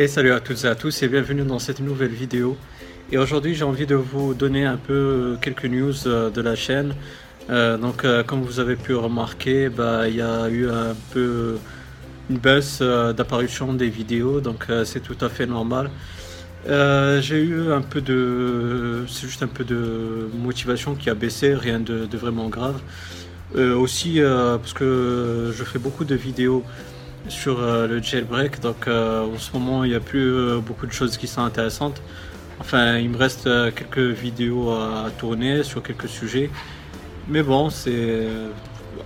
Et salut à toutes et à tous et bienvenue dans cette nouvelle vidéo. Et aujourd'hui j'ai envie de vous donner un peu quelques news euh, de la chaîne. Euh, donc euh, comme vous avez pu remarquer, bah, il y a eu un peu une baisse d'apparition des vidéos, donc c'est tout à fait normal. j'ai eu un peu de... C'est juste un peu de motivation qui a baissé, rien de vraiment grave. aussi parce que je fais beaucoup de vidéos sur euh, le jailbreak. Donc euh, en ce moment, il n'y a plus euh, beaucoup de choses qui sont intéressantes. Enfin, il me reste quelques vidéos à tourner sur quelques sujets. Mais bon, c'est.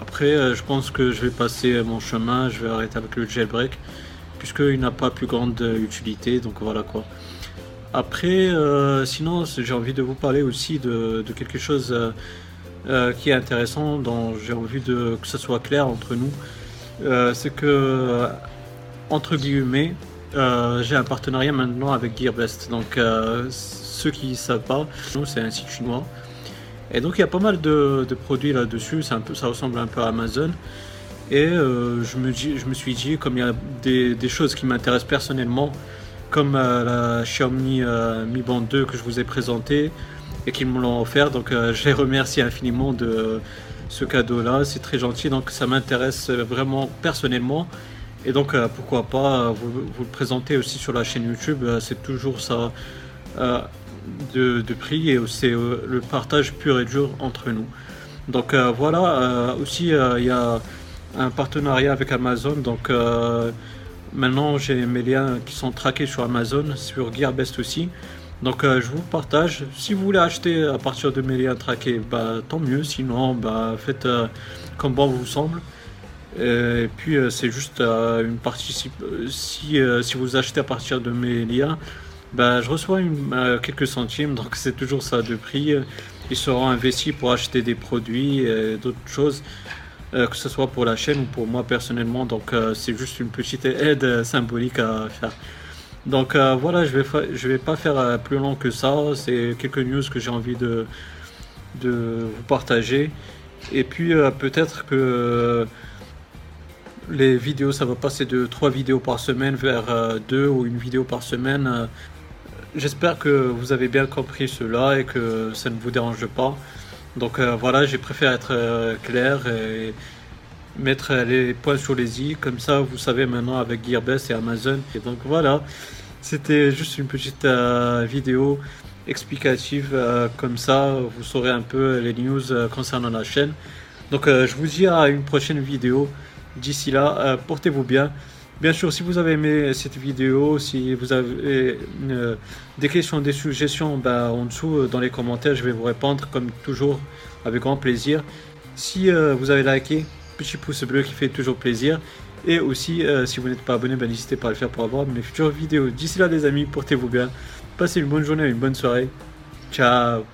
Après, je pense que je vais passer mon chemin, je vais arrêter avec le jailbreak, puisqu'il n'a pas plus grande utilité, donc voilà quoi. Après, sinon, j'ai envie de vous parler aussi de, quelque chose qui est intéressant, dont j'ai envie de, que ce soit clair entre nous. Euh, c'est que, euh, entre guillemets, euh, j'ai un partenariat maintenant avec GearBest. Donc, ceux qui ne savent pas, c'est un site chinois. Et donc, il y a pas mal de, produits là-dessus. Un peu, ça ressemble un peu à Amazon. Et je, me dis, je me suis dit, comme il y a des, choses qui m'intéressent personnellement, comme la Xiaomi Mi Band 2 que je vous ai présenté et qu'ils me l'ont offert. Donc, je les remercie infiniment de ce cadeau-là. C'est très gentil, donc ça m'intéresse vraiment personnellement. Et donc, euh, pourquoi pas vous, le présenter aussi sur la chaîne YouTube. Euh, c'est toujours ça euh, de, de, prix et c'est le partage pur et dur entre nous. Donc voilà, aussi il y a un partenariat avec Amazon. Donc maintenant j'ai mes liens qui sont traqués sur Amazon, sur Gearbest aussi. Donc euh, je vous partage. Si vous voulez acheter à partir de mes liens traqués, bah, tant mieux. Sinon, bah, faites euh, comme bon vous semble. Et puis euh, c'est juste une partie. Si, si vous achetez à partir de mes liens, bah, je reçois quelques centimes. Donc c'est toujours ça de prix. Ils seront investis pour acheter des produits et d'autres choses. Que ce soit pour la chaîne ou pour moi personnellement, donc c'est juste une petite aide symbolique à faire. Donc euh, voilà, je vais, je vais pas faire euh, plus long que ça. C'est quelques news que j'ai envie de, de vous partager. Et puis euh, peut-être que les vidéos, ça va passer de 3 vidéos par semaine vers 2 ou une vidéo par semaine. J'espère que vous avez bien compris cela et que ça ne vous dérange pas. Donc voilà, j'ai préféré être clair et mettre les points sur les i. Comme ça, vous savez maintenant avec Gearbest et Amazon. Et donc voilà, c'était juste une petite euh, vidéo explicative. Euh, comme ça, vous saurez un peu les news euh, concernant la chaîne. Donc je vous dis à une prochaine vidéo. D'ici là, portez-vous bien. Bien sûr, si vous avez aimé cette vidéo, si vous avez des questions, des suggestions, ben, en dessous dans les commentaires, je vais vous répondre comme toujours avec grand plaisir. Si vous avez liké, petit pouce bleu qui fait toujours plaisir. Et aussi, euh, si vous n'êtes pas abonné, ben, n'hésitez pas à le faire pour avoir mes futures vidéos. D'ici là, les amis, portez-vous bien. Passez une bonne journée, une bonne soirée. Ciao